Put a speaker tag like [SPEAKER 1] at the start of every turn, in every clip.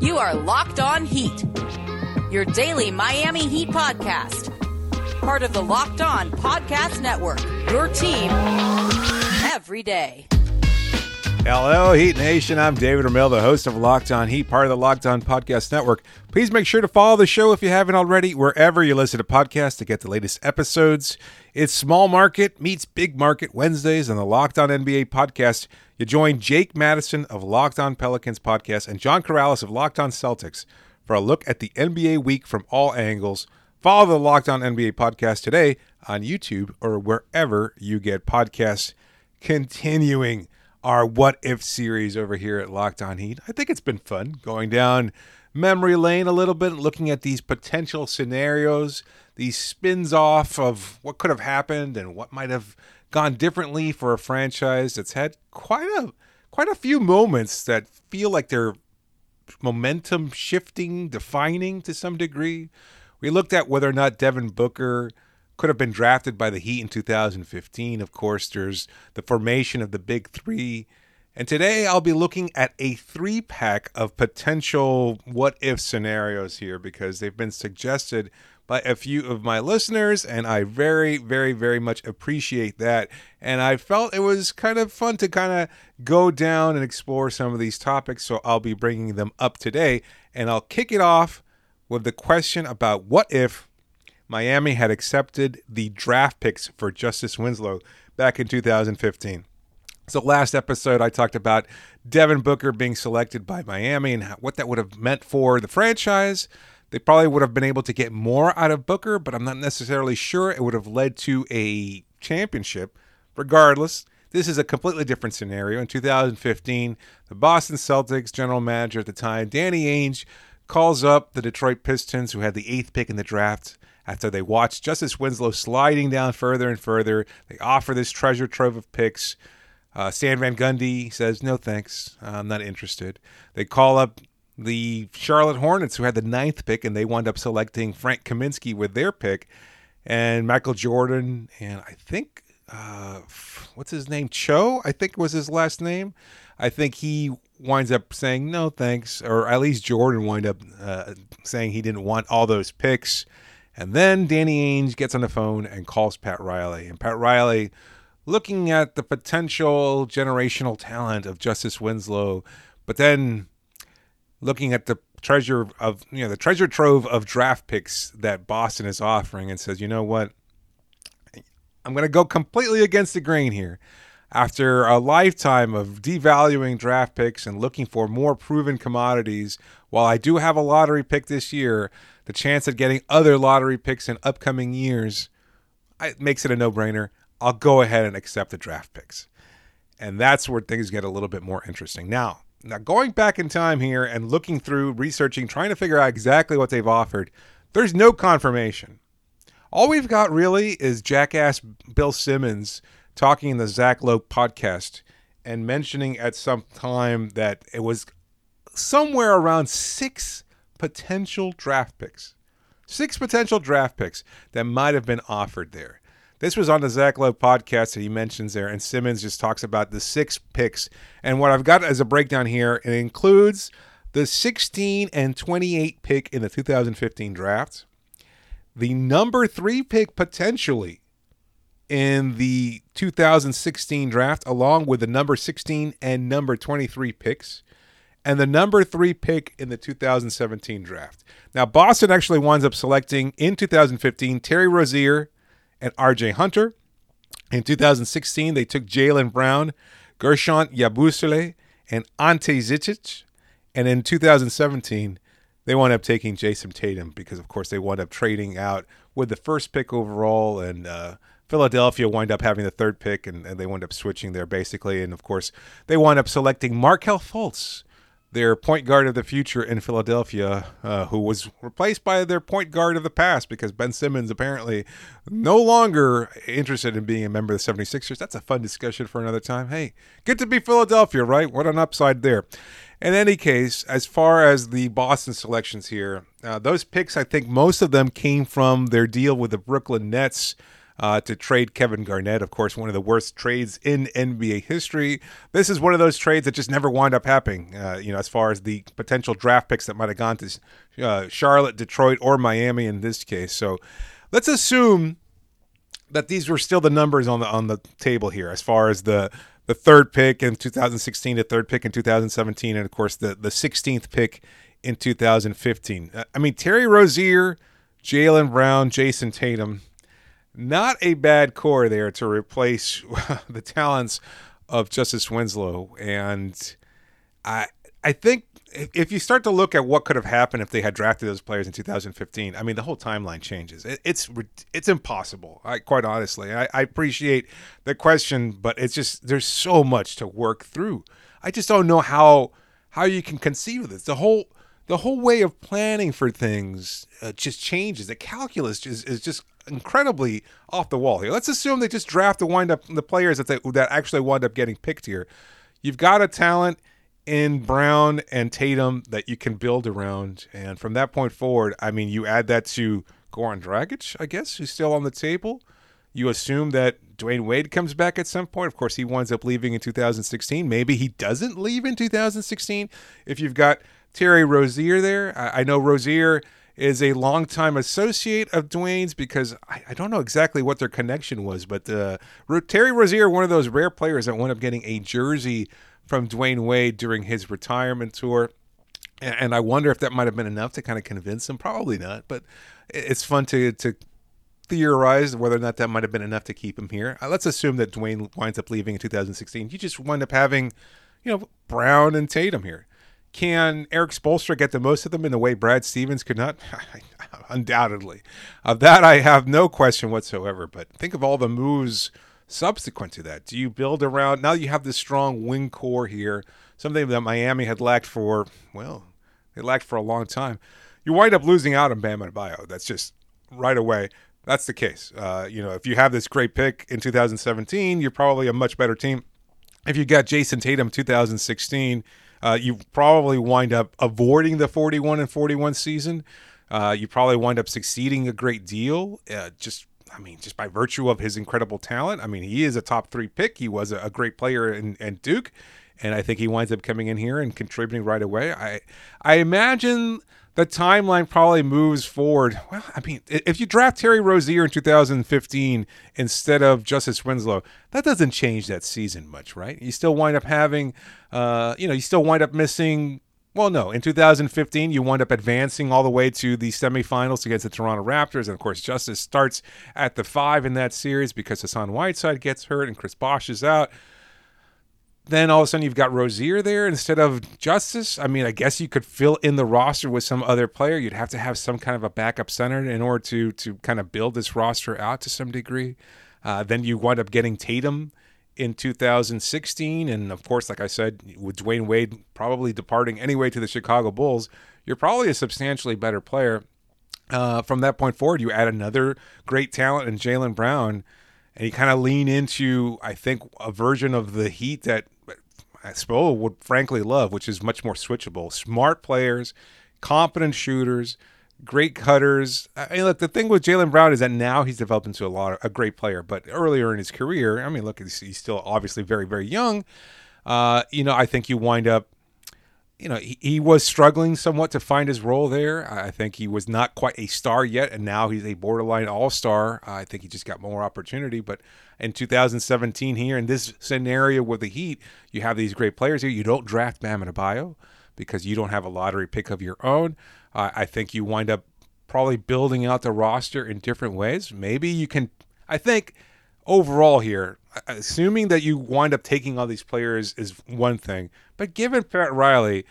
[SPEAKER 1] You are Locked On Heat, your daily Miami Heat podcast. Part of the Locked On Podcast Network, your team every day.
[SPEAKER 2] Hello, Heat Nation. I'm David Ramil, the host of Locked On Heat, part of the Locked On Podcast Network. Please make sure to follow the show if you haven't already, wherever you listen to podcasts to get the latest episodes. It's Small Market meets Big Market Wednesdays on the Locked On NBA podcast. You join Jake Madison of Locked On Pelicans podcast and John Karalis of Locked On Celtics for a look at the NBA week from all angles. Follow the Locked On NBA podcast today on YouTube or wherever you get podcasts. Continuing our What If series over here at Locked On Heat. I think it's been fun going down memory lane a little bit, looking at these potential scenarios, these spins off of what could have happened and what might have gone differently for a franchise that's had quite a quite a few moments that feel like they're momentum shifting, defining to some degree. We looked at whether or not Devin Booker could have been drafted by the Heat in 2015. Of course, there's the formation of the Big Three. And today I'll be looking at a three pack of potential what if scenarios here because they've been suggested by a few of my listeners, and I very, very, very much appreciate that. And I felt it was kind of fun to kind of go down and explore some of these topics, so I'll be bringing them up today. And I'll kick it off with the question about what if Miami had accepted the draft picks for Justise Winslow back in 2015. So, last episode, I talked about Devin Booker being selected by Miami and what that would have meant for the franchise. They probably would have been able to get more out of Booker, but I'm not necessarily sure it would have led to a championship. Regardless, this is a completely different scenario. In 2015, the Boston Celtics general manager at the time, Danny Ainge, calls up the Detroit Pistons, who had the eighth pick in the draft, after they watch Justise Winslow sliding down further and further. They offer this treasure trove of picks. Uh, Stan Van Gundy says, no thanks, I'm not interested. They call up the Charlotte Hornets, who had the ninth pick, and they wound up selecting Frank Kaminsky with their pick. And Michael Jordan, and I think, uh, what's his name? Cho, I think was his last name. I think he winds up saying no thanks, or at least Jordan wind up uh, saying he didn't want all those picks. And then Danny Ainge gets on the phone and calls Pat Riley. And Pat Riley, looking at the potential generational talent of Justise Winslow, but then looking at the treasure of you know the treasure trove of draft picks that Boston is offering, and says, you know what, I'm going to go completely against the grain here. After a lifetime of devaluing draft picks and looking for more proven commodities, while I do have a lottery pick this year, the chance of getting other lottery picks in upcoming years it makes it a no-brainer. I'll go ahead and accept the draft picks. And that's where things get a little bit more interesting. Now, now going back in time here and looking through, researching, trying to figure out exactly what they've offered, there's no confirmation. All we've got really is jackass Bill Simmons talking in the Zach Lowe podcast and mentioning at some time that it was somewhere around six potential draft picks. Six potential draft picks that might have been offered there. This was on the Zach Lowe podcast that he mentions there, and Simmons just talks about the six picks. And what I've got as a breakdown here, it includes the 16 and 28 pick in the 2015 draft, the number three pick potentially in the 2016 draft, along with the number 16 and number 23 picks and the number three pick in the 2017 draft. Now, Boston actually winds up selecting in 2015 Terry Rozier and RJ Hunter. In 2016, they took Jaylen Brown, Guerschon Yabusele, and Ante Zizic. And in 2017, they wound up taking Jayson Tatum because, of course, they wound up trading out with the first pick overall and uh, Philadelphia wind up having the third pick and, and, they wind up switching there basically. And of course, they wind up selecting Markelle Fultz, their point guard of the future in Philadelphia, uh, who was replaced by their point guard of the past because Ben Simmons apparently no longer interested in being a member of the 76ers. That's a fun discussion for another time. Hey, good to be Philadelphia, right? What an upside there. In any case, as far as the Boston selections here, uh, those picks, I think most of them came from their deal with the Brooklyn Nets. Uh, to trade Kevin Garnett. Of course, one of the worst trades in NBA history. This is one of those trades that just never wound up happening. Uh, you know, as far as the potential draft picks that might have gone to uh, Charlotte, Detroit, or Miami in this case. So let's assume that these were still the numbers on the on the table here, as far as the the third pick in 2016, the third pick in 2017, and of course the the 16th pick in 2015. Uh, I mean, Terry Rozier, Jaylen Brown, Jayson Tatum not a bad core there to replace the talents of Justise Winslow. And I I think if you start to look at what could have happened if they had drafted those players in 2015, I mean the whole timeline changes. It, it's it's impossible. I, quite honestly, I, I appreciate the question, but it's just there's so much to work through. I just don't know how how you can conceive of this. The whole the whole way of planning for things uh, just changes. The calculus is, is just incredibly off the wall here. Let's assume they just draft the wind up the players that they, that actually wind up getting picked here. You've got a talent in Brown and Tatum that you can build around, and from that point forward, I mean, you add that to Goran Dragic, I guess, who's still on the table. You assume that Dwyane Wade comes back at some point. Of course, he winds up leaving in 2016. Maybe he doesn't leave in 2016. If you've got Terry Rozier there, I, I know Rozier is a longtime associate of Dwyane's because I, I, don't know exactly what their connection was, but uh, Terry Rozier, one of those rare players that wound up getting a jersey from Dwyane Wade during his retirement tour. And, and I wonder if that might have been enough to kind of convince him. Probably not, but it's fun to to theorize whether or not that might have been enough to keep him here. Uh, let's assume that Dwyane winds up leaving in 2016. You just wind up having, you know, Brown and Tatum here. Can Erik Spoelstra get the most of them in the way Brad Stevens could not? Undoubtedly. Of that, I have no question whatsoever. But think of all the moves subsequent to that. Do you build around, now you have this strong wing core here, something that Miami had lacked for, well, they lacked for a long time. You wind up losing out on Bam Adebayo. That's just right away. That's the case. Uh, you know, if you have this great pick in 2017, you're probably a much better team. If you got Jayson Tatum 2016, uh, you probably wind up avoiding the 41 and 41 season. Uh, you probably wind up succeeding a great deal. Uh, just, I mean, just by virtue of his incredible talent. I mean, he is a top three pick. He was a, a great player in, in Duke, and I think he winds up coming in here and contributing right away. I, I imagine the timeline probably moves forward. Well, I mean, if you draft Terry Rozier in 2015 instead of Justise Winslow, that doesn't change that season much, right? You still wind up having, uh, you know, you still wind up missing. Well, no, in 2015, you wind up advancing all the way to the semifinals against the Toronto Raptors. And of course, Justise starts at the five in that series because Hassan Whiteside gets hurt and Chris Bosh is out then all of a sudden you've got Rozier there instead of Justise. I mean, I guess you could fill in the roster with some other player. You'd have to have some kind of a backup center in order to to kind of build this roster out to some degree. Uh, then you wind up getting Tatum in 2016, and of course, like I said, with Dwyane Wade probably departing anyway to the Chicago Bulls, you're probably a substantially better player. Uh, from that point forward, you add another great talent in Jaylen Brown and you kind of lean into, I think, a version of the Heat that Spo would frankly love, which is much more switchable. Smart players, competent shooters, great cutters. I mean, look, the thing with Jaylen Brown is that now he's developed into a lot of, a great player. But earlier in his career, I mean, look, he's, he's still obviously very, very young. Uh, you know, I think you wind up you know, he, he, was struggling somewhat to find his role there. I think he was not quite a star yet, and now he's a borderline all star. I think he just got more opportunity. But in 2017, here in this scenario with the Heat, you have these great players here. You don't draft Bam Adebayo because you don't have a lottery pick of your own. Uh, I think you wind up probably building out the roster in different ways. Maybe you can, I think overall here, assuming that you wind up taking all these players is one thing, but given Pat Riley,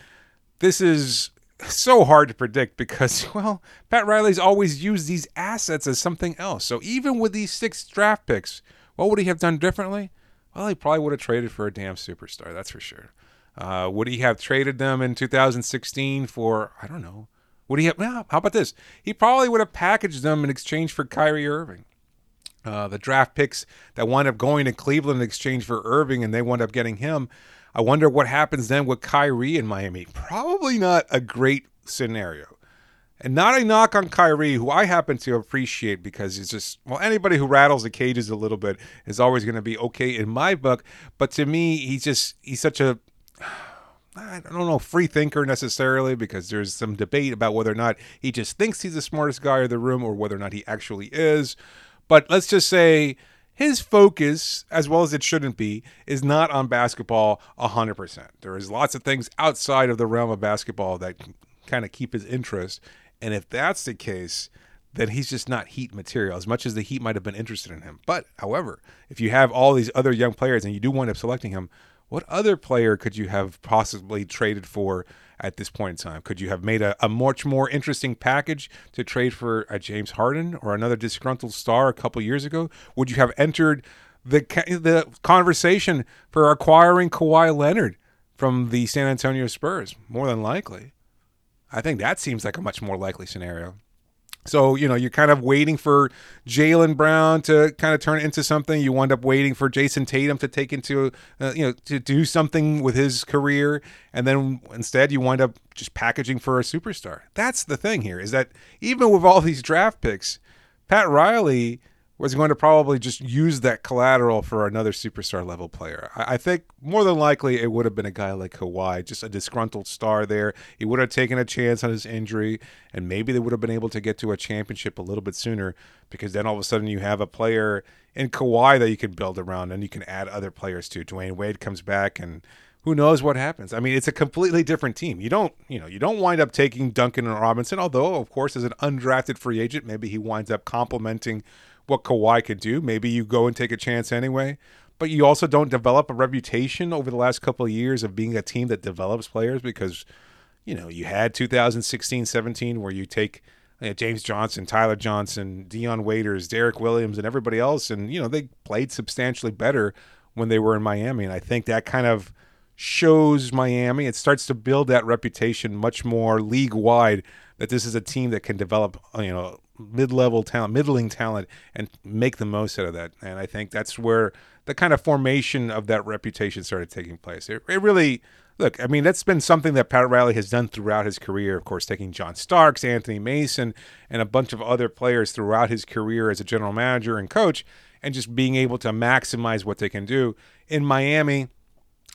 [SPEAKER 2] this is so hard to predict because, well, Pat Riley's always used these assets as something else. So even with these six draft picks, what would he have done differently? Well, he probably would have traded for a damn superstar, that's for sure. Uh, would he have traded them in 2016 for, I don't know, would he have, well, how about this? He probably would have packaged them in exchange for Kyrie Irving. Uh, the draft picks that wind up going to Cleveland in exchange for Irving, and they wind up getting him. I wonder what happens then with Kyrie in Miami. Probably not a great scenario. And not a knock on Kyrie, who I happen to appreciate because he's just, well, anybody who rattles the cages a little bit is always going to be okay in my book. But to me, he's just, he's such a, I don't know, free thinker necessarily because there's some debate about whether or not he just thinks he's the smartest guy in the room or whether or not he actually is. But let's just say his focus, as well as it shouldn't be, is not on basketball 100%. There is lots of things outside of the realm of basketball that kind of keep his interest. And if that's the case, then he's just not Heat material, as much as the Heat might have been interested in him. But, however, if you have all these other young players and you do wind up selecting him, what other player could you have possibly traded for at this point in time? Could you have made a, a much more interesting package to trade for a James Harden or another disgruntled star a couple years ago? Would you have entered the the conversation for acquiring Kawhi Leonard from the San Antonio Spurs? More than likely. I think that seems like a much more likely scenario. So, you know, you're kind of waiting for Jaylen Brown to kind of turn into something. You wind up waiting for Jayson Tatum to take into, uh, you know, to do something with his career. And then instead, you wind up just packaging for a superstar. That's the thing here is that even with all these draft picks, Pat Riley was going to probably just use that collateral for another superstar level player. I, I, think more than likely it would have been a guy like Kawhi, just a disgruntled star there. He would have taken a chance on his injury, and maybe they would have been able to get to a championship a little bit sooner because then all of a sudden you have a player in Kawhi that you can build around and you can add other players to. Dwyane Wade comes back and who knows what happens. I mean, it's a completely different team. You don't, you know, you don't wind up taking Duncan and Robinson, although of course as an undrafted free agent, maybe he winds up complementing what Kawhi could do. Maybe you go and take a chance anyway. But you also don't develop a reputation over the last couple of years of being a team that develops players because, you know, you had 2016 17 where you take you know, James Johnson, Tyler Johnson, Dion Waiters, Derrick Williams, and everybody else. And, you know, they played substantially better when they were in Miami. And I think that kind of shows Miami. It starts to build that reputation much more league wide that this is a team that can develop, you know, mid-level talent, middling talent, and make the most out of that. And I think that's where the kind of formation of that reputation started taking place. It, it really look. I mean, that's been something that Pat Riley has done throughout his career. Of course, taking John Starks, Anthony Mason, and a bunch of other players throughout his career as a general manager and coach, and just being able to maximize what they can do in Miami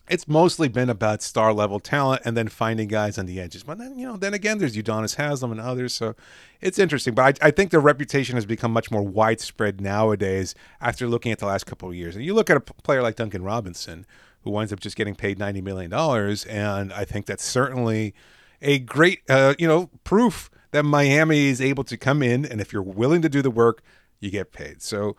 [SPEAKER 2] it's mostly been about star level talent and then finding guys on the edges. But then, you know, then again, there's Udonis Haslem and others. So it's interesting. But I, I think the reputation has become much more widespread nowadays after looking at the last couple of years. And you look at a player like Duncan Robinson, who winds up just getting paid $90 million. And I think that's certainly a great, uh, you know, proof that Miami is able to come in. And if you're willing to do the work, you get paid. So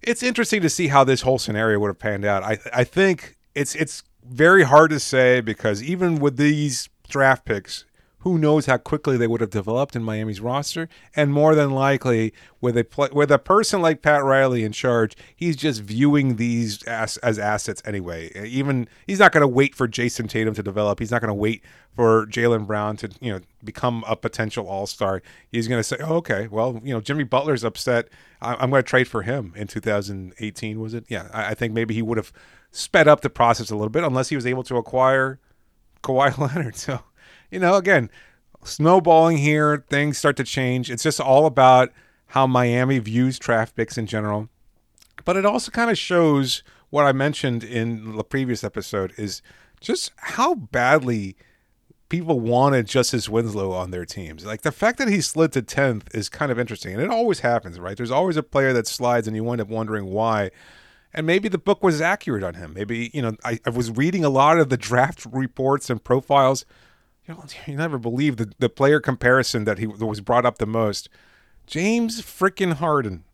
[SPEAKER 2] it's interesting to see how this whole scenario would have panned out. I, I think it's, it's, very hard to say because even with these draft picks, who knows how quickly they would have developed in Miami's roster, and more than likely, with a play, with a person like Pat Riley in charge, he's just viewing these as, as assets anyway. Even he's not going to wait for Jayson Tatum to develop. He's not going to wait for Jaylen Brown to you know become a potential All Star. He's going to say, oh, "Okay, well, you know, Jimmy Butler's upset. I, am going to trade for him in 2018. Was it? Yeah, I, I think maybe he would have." Sped up the process a little bit unless he was able to acquire Kawhi Leonard. So, you know, again, snowballing here, things start to change. It's just all about how Miami views draft picks in general. But it also kind of shows what I mentioned in the previous episode is just how badly people wanted Justise Winslow on their teams. Like the fact that he slid to 10th is kind of interesting. And it always happens, right? There's always a player that slides and you wind up wondering why and maybe the book was accurate on him. Maybe you know I, I was reading a lot of the draft reports and profiles. You know, you never believe the the player comparison that he that was brought up the most. James freaking Harden,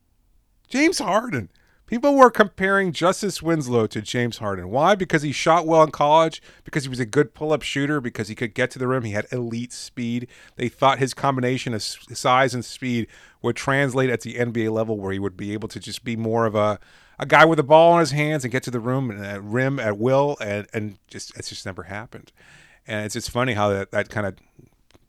[SPEAKER 2] James Harden. People were comparing Justise Winslow to James Harden. Why? Because he shot well in college, because he was a good pull up shooter, because he could get to the rim. He had elite speed. They thought his combination of size and speed would translate at the NBA level where he would be able to just be more of a a guy with a ball in his hands and get to the room and uh, rim at will, and and just it's just never happened. And it's just funny how that that kind of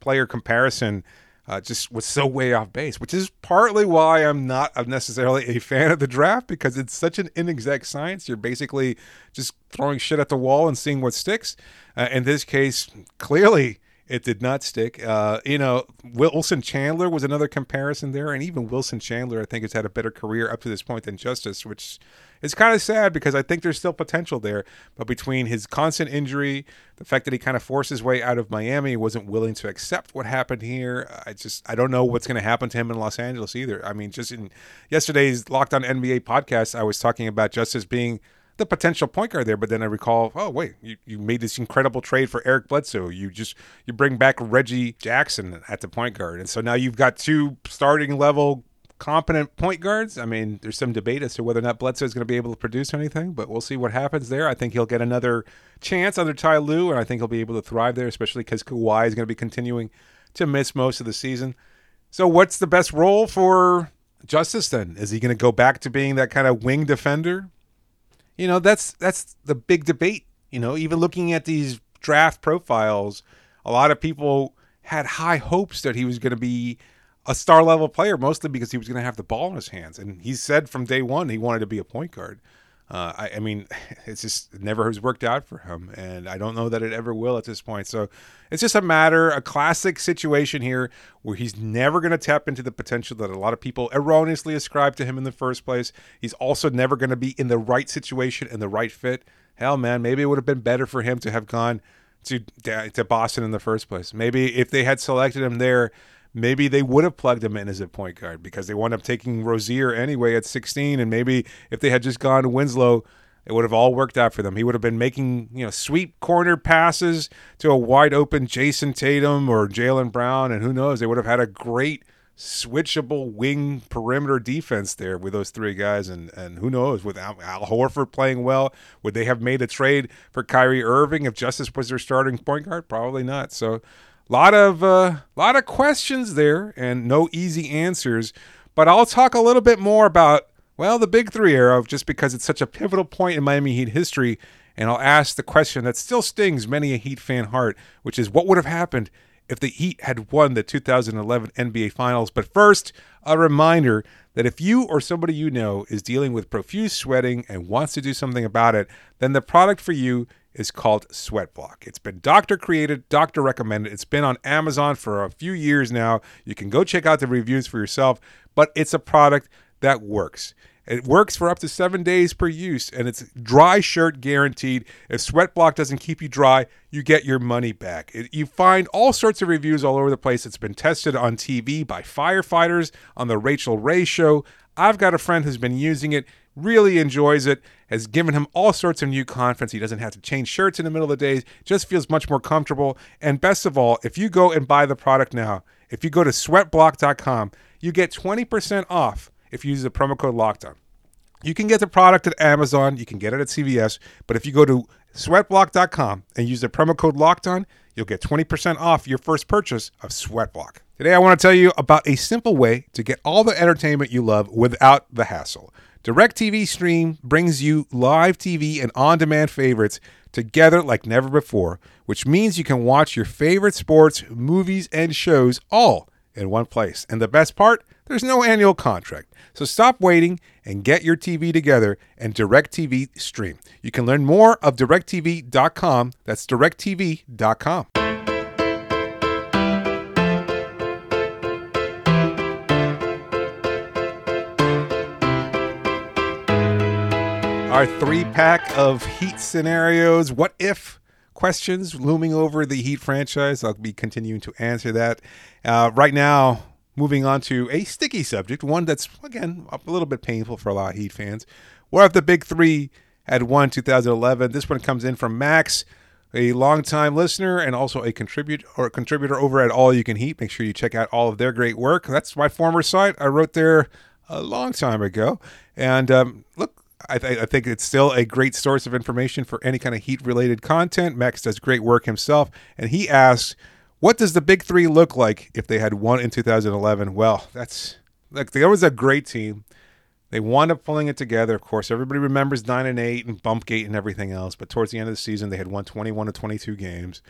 [SPEAKER 2] player comparison. Uh, just was so way off base, which is partly why I'm not necessarily a fan of the draft because it's such an inexact science. You're basically just throwing shit at the wall and seeing what sticks. Uh, in this case, clearly It did not stick. Uh, you know, Wilson Chandler was another comparison there, and even Wilson Chandler, I think, has had a better career up to this point than Justise, which is kind of sad because I think there's still potential there. But between his constant injury, the fact that he kind of forced his way out of Miami, wasn't willing to accept what happened here, I just I don't know what's going to happen to him in Los Angeles either. I mean, just in yesterday's Locked On NBA podcast, I was talking about Justise being the potential point guard there. But then I recall, oh wait, you, you made this incredible trade for Eric Bledsoe. You just you bring back Reggie Jackson at the point guard, and so now you've got two starting level competent point guards. I mean, there's some debate as to whether or not Bledsoe is going to be able to produce anything, but we'll see what happens there. I think he'll get another chance under Ty Lue, and I think he'll be able to thrive there, especially because Kawhi is going to be continuing to miss most of the season. So, what's the best role for Justise then? Is he going to go back to being that kind of wing defender? You know, that's that's the big debate. You know, even looking at these draft profiles, a lot of people had high hopes that he was going to be a star level player, mostly because he was going to have the ball in his hands. And he said from day one he wanted to be a point guard. Uh, I, I, mean, it's just never has worked out for him, and I don't know that it ever will at this point. So it's just a matter, a classic situation here where he's never going to tap into the potential that a lot of people erroneously ascribe to him in the first place. He's also never going to be in the right situation and the right fit. Hell, man, maybe it would have been better for him to have gone to to Boston in the first place. Maybe if they had selected him there maybe they would have plugged him in as a point guard because they wound up taking Rozier anyway at 16. And maybe if they had just gone to Winslow, it would have all worked out for them. He would have been making, you know, sweep corner passes to a wide open Jayson Tatum or Jaylen Brown. And who knows, they would have had a great switchable wing perimeter defense there with those three guys. And, and who knows, with Al, Al Horford playing well, would they have made a trade for Kyrie Irving if Justise was their starting point guard? Probably not. So, lot of uh, lot of questions there and no easy answers. But I'll talk a little bit more about well the Big Three era, just because it's such a pivotal point in Miami Heat history. And I'll ask the question that still stings many a Heat fan heart, which is what would have happened if the Heat had won the 2011 NBA Finals. But first, a reminder that if you or somebody you know is dealing with profuse sweating and wants to do something about it, then the product for you is called Sweatblock. It's been doctor created, doctor recommended. It's been on Amazon for a few years now. You can go check out the reviews for yourself, but it's a product that works. It works for up to seven days per use, and it's dry shirt guaranteed. If Sweatblock doesn't keep you dry, you get your money back. It, you find all sorts of reviews all over the place. It's been tested on TV by firefighters on the Rachael Ray Show. I've got a friend who's been using it really enjoys it, has given him all sorts of new confidence. He doesn't have to change shirts in the middle of the day, just feels much more comfortable. And best of all, if you go and buy the product now, if you go to sweatblock.com, you get 20% off if you use the promo code LOCKDOWN. You can get the product at Amazon, you can get it at CVS, but if you go to sweatblock.com and use the promo code LOCKEDON, you'll get 20% off your first purchase of Sweatblock. Today I want to tell you about a simple way to get all the entertainment you love without the hassle. DirecTV Stream brings you live TV and on demand favorites together like never before, which means you can watch your favorite sports, movies, and shows all in one place. And the best part, there's no annual contract. So stop waiting and get your TV together and DirecTV Stream. You can learn more of directv.com. That's directv.com. our three pack of Heat scenarios. What if questions looming over the Heat franchise? I'll be continuing to answer that. Uh, right now, moving on to a sticky subject, one that's, again, a little bit painful for a lot of Heat fans. What if the big three had won 2011? This one comes in from Max a longtime listener and also a contribute or contributor over at All You Can Heat. Make sure you check out all of their great work. That's my former site. I wrote there a long time ago. And um, look, I, th- I, think it's still a great source of information for any kind of heat related content. Max does great work himself, and he asks, "What does the Big Three look like if they had won in 2011?" Well, that's like there was a great team. They wound up pulling it together. Of course, everybody remembers nine and eight and Bumpgate and everything else. But towards the end of the season, they had won 21 to 22 games.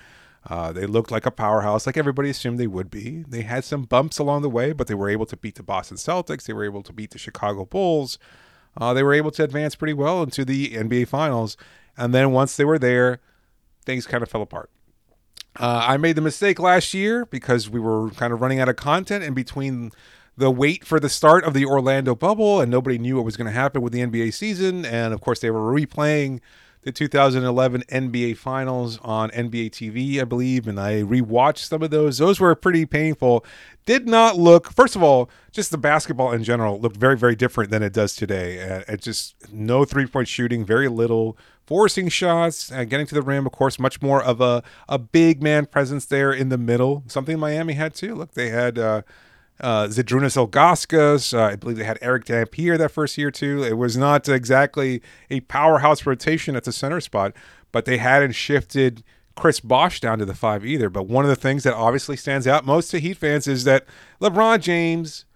[SPEAKER 2] Uh, they looked like a powerhouse, like everybody assumed they would be. They had some bumps along the way, but they were able to beat the Boston Celtics. They were able to beat the Chicago Bulls uh, they were able to advance pretty well into the NBA Finals. And then once they were there, things kind of fell apart. Uh, I made the mistake last year because we were kind of running out of content in between the wait for the start of the Orlando bubble and nobody knew what was going to happen with the NBA season. And of course, they were replaying the 2011 NBA Finals on NBA TV, I believe, and I rewatched some of those. Those were pretty painful. Did not look, first of all, just the basketball in general looked very, very different than it does today. Uh, it just no three point shooting, very little forcing shots, uh, getting to the rim. Of course, much more of a a big man presence there in the middle. Something Miami had too. Look, they had. Uh, uh, Ilgauskas. Uh, I believe they had Erick Dampier that first year too. It was not exactly a powerhouse rotation at the center spot, but they hadn't shifted Chris Bosh down to the five either. But one of the things that obviously stands out most to Heat fans is that LeBron James.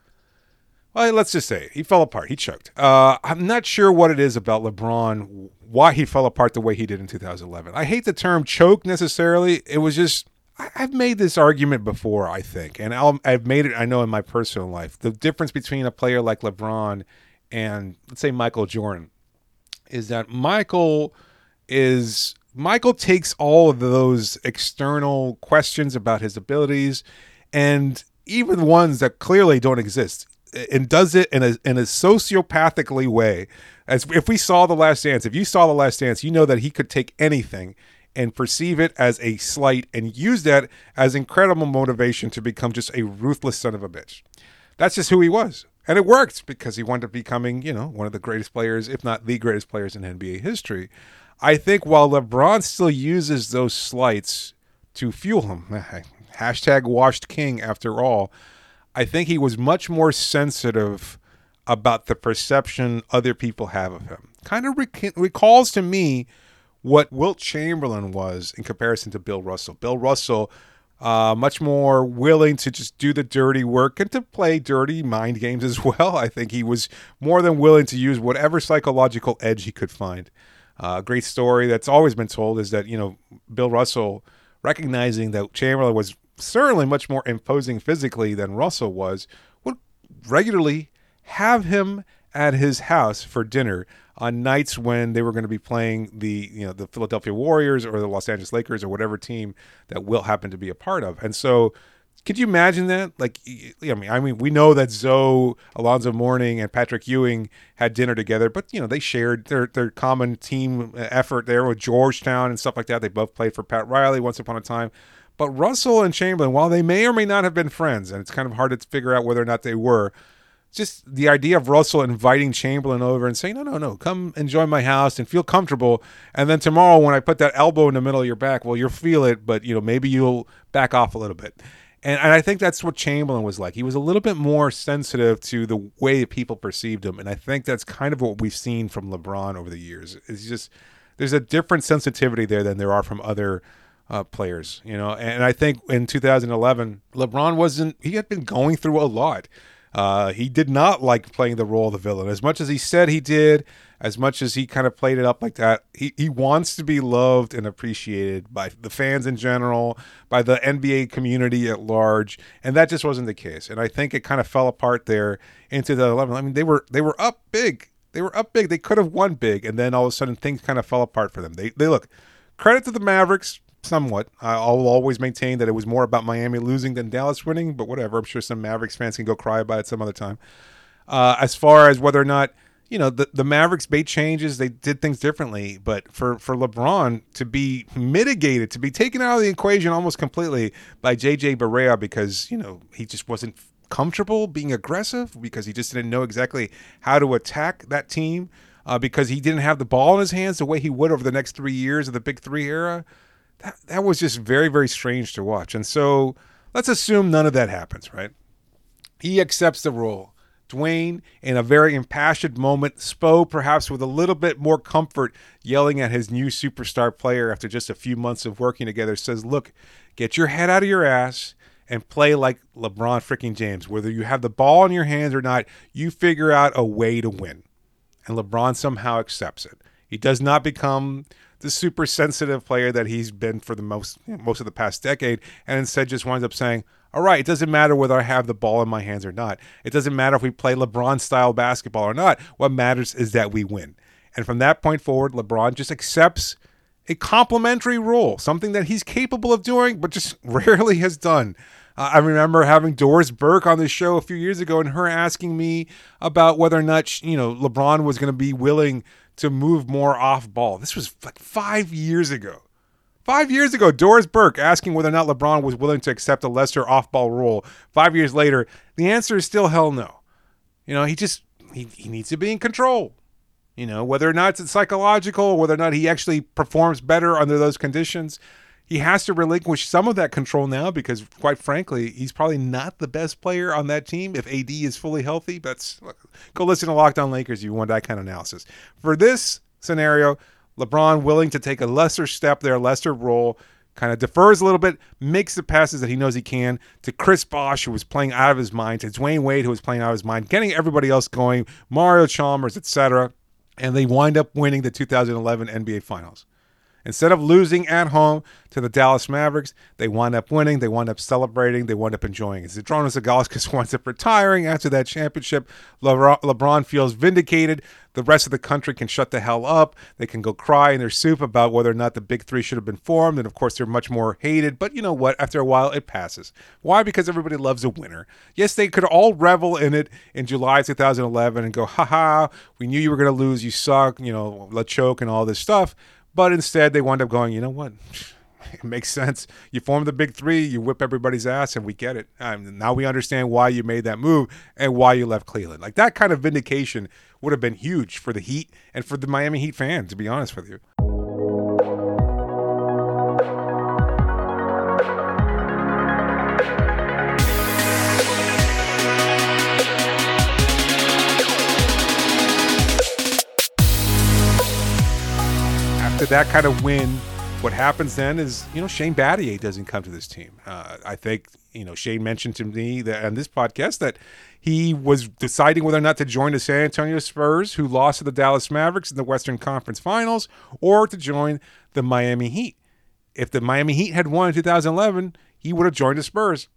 [SPEAKER 2] Well, let's just say he fell apart. He choked. Uh, I'm not sure what it is about LeBron, why he fell apart the way he did in 2011. I hate the term choke necessarily. It was just I've made this argument before, I think, and i have made it. I know in my personal life, the difference between a player like LeBron and let's say Michael Jordan is that Michael is Michael takes all of those external questions about his abilities and even ones that clearly don't exist and does it in a in a sociopathically way. As if we saw the last dance, if you saw the last dance, you know that he could take anything and perceive it as a slight and use that as incredible motivation to become just a ruthless son of a bitch. That's just who he was. And it worked because he wound up becoming, you know, one of the greatest players, if not the greatest players in NBA history. I think while LeBron still uses those slights to fuel him, hashtag washed king after all, I think he was much more sensitive about the perception other people have of him. Kind of rec- recalls to me what Wilt Chamberlain was in comparison to Bill Russell. Bill Russell, uh, much more willing to just do the dirty work and to play dirty mind games as well. I think he was more than willing to use whatever psychological edge he could find. A uh, great story that's always been told is that, you know, Bill Russell, recognizing that Chamberlain was certainly much more imposing physically than Russell was, would regularly have him at his house for dinner on nights when they were going to be playing the you know the Philadelphia Warriors or the Los Angeles Lakers or whatever team that Wilt happened to be a part of. And so could you imagine that? Like, I mean, I mean, we know that Zo, Alonzo Mourning, and Patrick Ewing had dinner together, but you know, they shared their their common team effort there with Georgetown and stuff like that. They both played for Pat Riley once upon a time. But Russell and Chamberlain, while they may or may not have been friends, and it's kind of hard to figure out whether or not they were, just the idea of Russell inviting Chamberlain over and saying, no, no, no, come enjoy my house and feel comfortable. And then tomorrow, when I put that elbow in the middle of your back, well, you'll feel it, but you know maybe you'll back off a little bit. And, and I think that's what Chamberlain was like. He was a little bit more sensitive to the way people perceived him, and I think that's kind of what we've seen from LeBron over the years. It's just there's a different sensitivity there than there are from other uh, players, you know. And I think in 2011, LeBron wasn't. He had been going through a lot. Uh, he did not like playing the role of the villain as much as he said he did, as much as he kind of played it up like that. He, he wants to be loved and appreciated by the fans in general, by the NBA community at large, and that just wasn't the case. And I think it kind of fell apart there into the 11. I mean, they were they were up big. They were up big. They could have won big, and then all of a sudden things kind of fell apart for them. They they look credit to the Mavericks somewhat. I'll always maintain that it was more about Miami losing than Dallas winning, but whatever. I'm sure some Mavericks fans can go cry about it some other time. Uh, as far as whether or not you know the, the Mavericks made changes, they did things differently, but for for LeBron to be mitigated, to be taken out of the equation almost completely by JJ Barea because you know he just wasn't comfortable being aggressive because he just didn't know exactly how to attack that team. Uh, because he didn't have the ball in his hands the way he would over the next three years of the Big Three era that, that was just very, very strange to watch. And so let's assume none of that happens, right? He accepts the role. Dwyane, in a very impassioned moment, Spo, perhaps with a little bit more comfort, yelling at his new superstar player after just a few months of working together, says, Look, get your head out of your ass and play like LeBron freaking James. Whether you have the ball in your hands or not, you figure out a way to win. And LeBron somehow accepts it. He does not become the super sensitive player that he's been for the most you know, most of the past decade, and instead just winds up saying, "All right, it doesn't matter whether I have the ball in my hands or not. It doesn't matter if we play LeBron style basketball or not. What matters is that we win." And from that point forward, LeBron just accepts a complementary role, something that he's capable of doing, but just rarely has done. Uh, I remember having Doris Burke on the show a few years ago and her asking me about whether or not, you know, LeBron was going to be willing to move more off ball. This was like five years ago. Five years ago, Doris Burke asking whether or not LeBron was willing to accept a lesser off ball role. Five years later, the answer is still hell no. You know, he just he, he needs to be in control. You know, whether or not it's psychological, whether or not he actually performs better under those conditions, he has to relinquish some of that control now because, quite frankly, he's probably not the best player on that team if AD is fully healthy. That's go listen to Locked On Lakers. If you want that kind of analysis for this scenario. LeBron willing to take a lesser step there, lesser role, kind of defers a little bit, makes the passes that he knows he can to Chris Bosh, who was playing out of his mind, to Dwyane Wade, who was playing out of his mind, getting everybody else going, Mario Chalmers, etc. And they wind up winning the 2011 NBA Finals. Instead of losing at home to the Dallas Mavericks, they wind up winning. They wind up celebrating. They wind up enjoying it. Zydrunas Ilgauskas winds up retiring after that championship. LeBron feels vindicated. The rest of the country can shut the hell up. They can go cry in their soup about whether or not the big three should have been formed. And of course, they're much more hated. But you know what? After a while, it passes. Why? Because everybody loves a winner. Yes, they could all revel in it in July 2011 and go, haha, we knew you were going to lose. You suck. You know, let choke and all this stuff. But instead, they wound up going, you know what? It makes sense. You form the big three, you whip everybody's ass, and we get it. Um, now we understand why you made that move and why you left Cleveland. Like that kind of vindication would have been huge for the Heat and for the Miami Heat fan, to be honest with you. After that kind of win, what happens then is, you know, Shane Battier doesn't come to this team. Uh, I think, you know, Shane mentioned to me that on this podcast that he was deciding whether or not to join the San Antonio Spurs, who lost to the Dallas Mavericks in the Western Conference Finals, or to join the Miami Heat. If the Miami Heat had won in 2011, he would have joined the Spurs.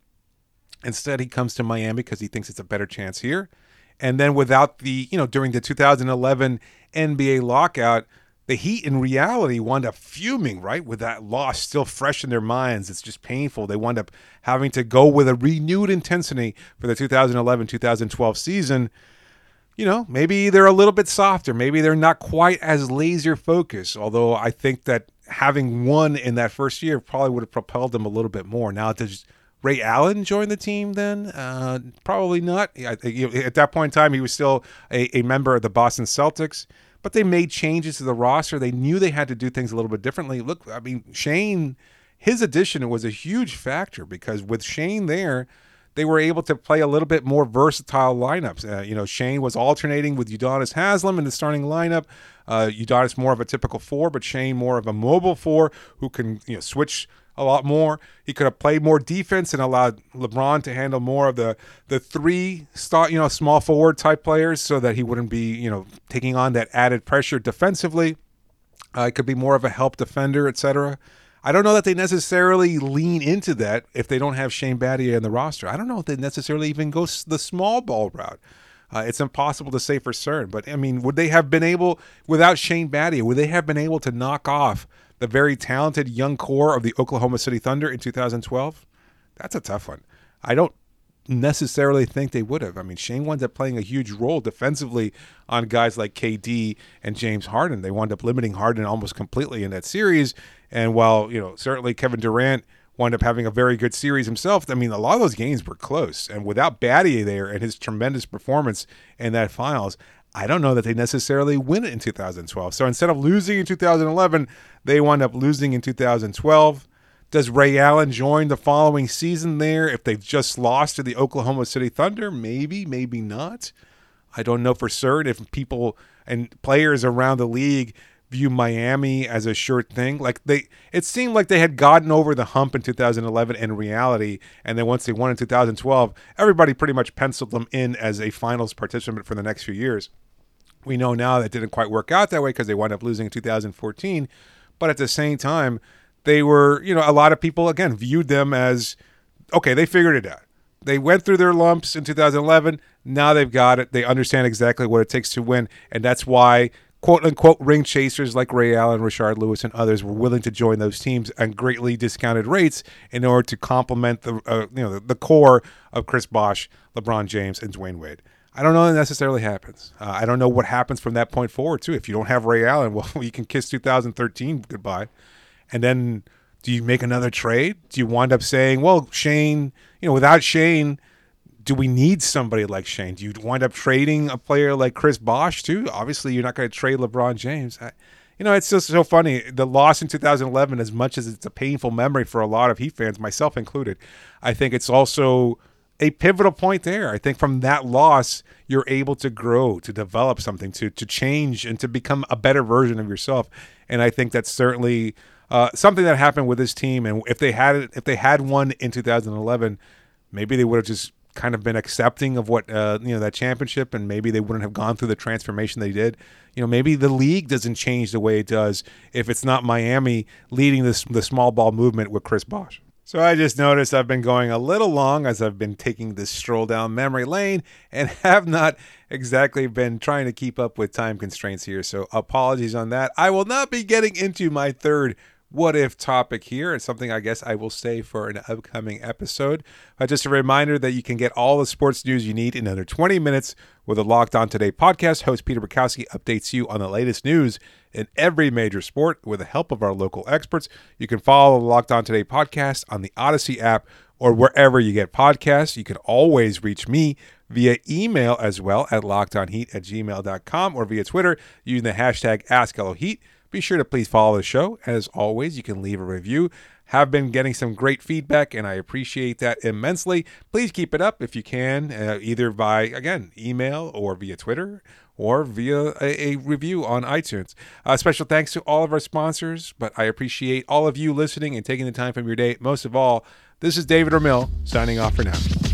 [SPEAKER 2] Instead, he comes to Miami because he thinks it's a better chance here. And then without the, you know, during the 2011 NBA lockout, the Heat in reality wound up fuming, right? With that loss still fresh in their minds. It's just painful. They wound up having to go with a renewed intensity for the 2011 2012 season. You know, maybe they're a little bit softer. Maybe they're not quite as laser focused, although I think that having won in that first year probably would have propelled them a little bit more. Now, does Ray Allen join the team then? Uh, probably not. At that point in time, he was still a, a member of the Boston Celtics but they made changes to the roster. They knew they had to do things a little bit differently. Look, I mean, Shane, his addition was a huge factor because with Shane there, they were able to play a little bit more versatile lineups. Uh, you know, Shane was alternating with Udonis Haslem in the starting lineup. Uh, Udonis more of a typical four, but Shane more of a mobile four who can you know switch a lot more. He could have played more defense and allowed LeBron to handle more of the the three start, you know, small forward type players, so that he wouldn't be, you know, taking on that added pressure defensively. Uh, it could be more of a help defender, etc. I don't know that they necessarily lean into that if they don't have Shane Battier in the roster. I don't know if they necessarily even go the small ball route. Uh, it's impossible to say for certain, but I mean, would they have been able without Shane Battier? Would they have been able to knock off the very talented young core of the Oklahoma City Thunder in 2012? That's a tough one. I don't necessarily think they would have. I mean, Shane wound up playing a huge role defensively on guys like KD and James Harden. They wound up limiting Harden almost completely in that series. And while, you know, certainly Kevin Durant wound up having a very good series himself, I mean, a lot of those games were close. And without Battier there and his tremendous performance in that finals, I don't know that they necessarily win it in 2012. So instead of losing in 2011, they wind up losing in 2012. Does Ray Allen join the following season there if they've just lost to the Oklahoma City Thunder? Maybe, maybe not. I don't know for certain if people and players around the league view Miami as a sure thing. Like they, it seemed like they had gotten over the hump in 2011 in reality, and then once they won in 2012, everybody pretty much penciled them in as a finals participant for the next few years. We know now that didn't quite work out that way because they wound up losing in 2014. But at the same time, they were, you know, a lot of people, again, viewed them as okay, they figured it out. They went through their lumps in 2011. Now they've got it. They understand exactly what it takes to win. And that's why quote unquote ring chasers like Ray Allen, Rashard Lewis, and others were willing to join those teams at greatly discounted rates in order to complement the uh, you know the, the, core of Chris Bosh, LeBron James, and Dwyane Wade. I don't know that necessarily happens. Uh, I don't know what happens from that point forward too. If you don't have Ray Allen, well, you can kiss 2013 goodbye, and then do you make another trade? Do you wind up saying, well, Shane, you know, without Shane do we need somebody like Shane? Do you wind up trading a player like Chris Bosh too? Obviously, you're not going to trade LeBron James. I, you know, it's just so funny. The loss in 2011, as much as it's a painful memory for a lot of Heat fans, myself included, I think it's also a pivotal point there. I think from that loss, you're able to grow, to develop something, to to change, and to become a better version of yourself. And I think that's certainly uh, something that happened with this team. And if they had if they had won in 2011, maybe they would have just kind of been accepting of what uh, you know that championship, and maybe they wouldn't have gone through the transformation they did. You know, maybe the league doesn't change the way it does if it's not Miami leading this the small ball movement with Chris Bosh. So I just noticed I've been going a little long as I've been taking this stroll down memory lane and have not exactly been trying to keep up with time constraints here. So apologies on that. I will not be getting into my third what if topic here. It's something I guess I will say for an upcoming episode. Just a reminder that you can get all the sports news you need in under 20 minutes with a Locked On Today podcast. Host Peter Bukowski updates you on the latest news in every major sport with the help of our local experts. You can follow the Locked On Today podcast on the Odyssey app or wherever you get podcasts. You can always reach me via email as well at lockedonheat at gmail.com or via Twitter using the hashtag AskLOHeat. Be sure to please follow the show. As always, you can leave a review. Have been getting some great feedback, and I appreciate that immensely. Please keep it up if you can, uh, either by, again, email or via Twitter or via a, a review on iTunes. Uh, special thanks to all of our sponsors, but I appreciate all of you listening and taking the time from your day. Most of all, this is David Ramil signing off for now.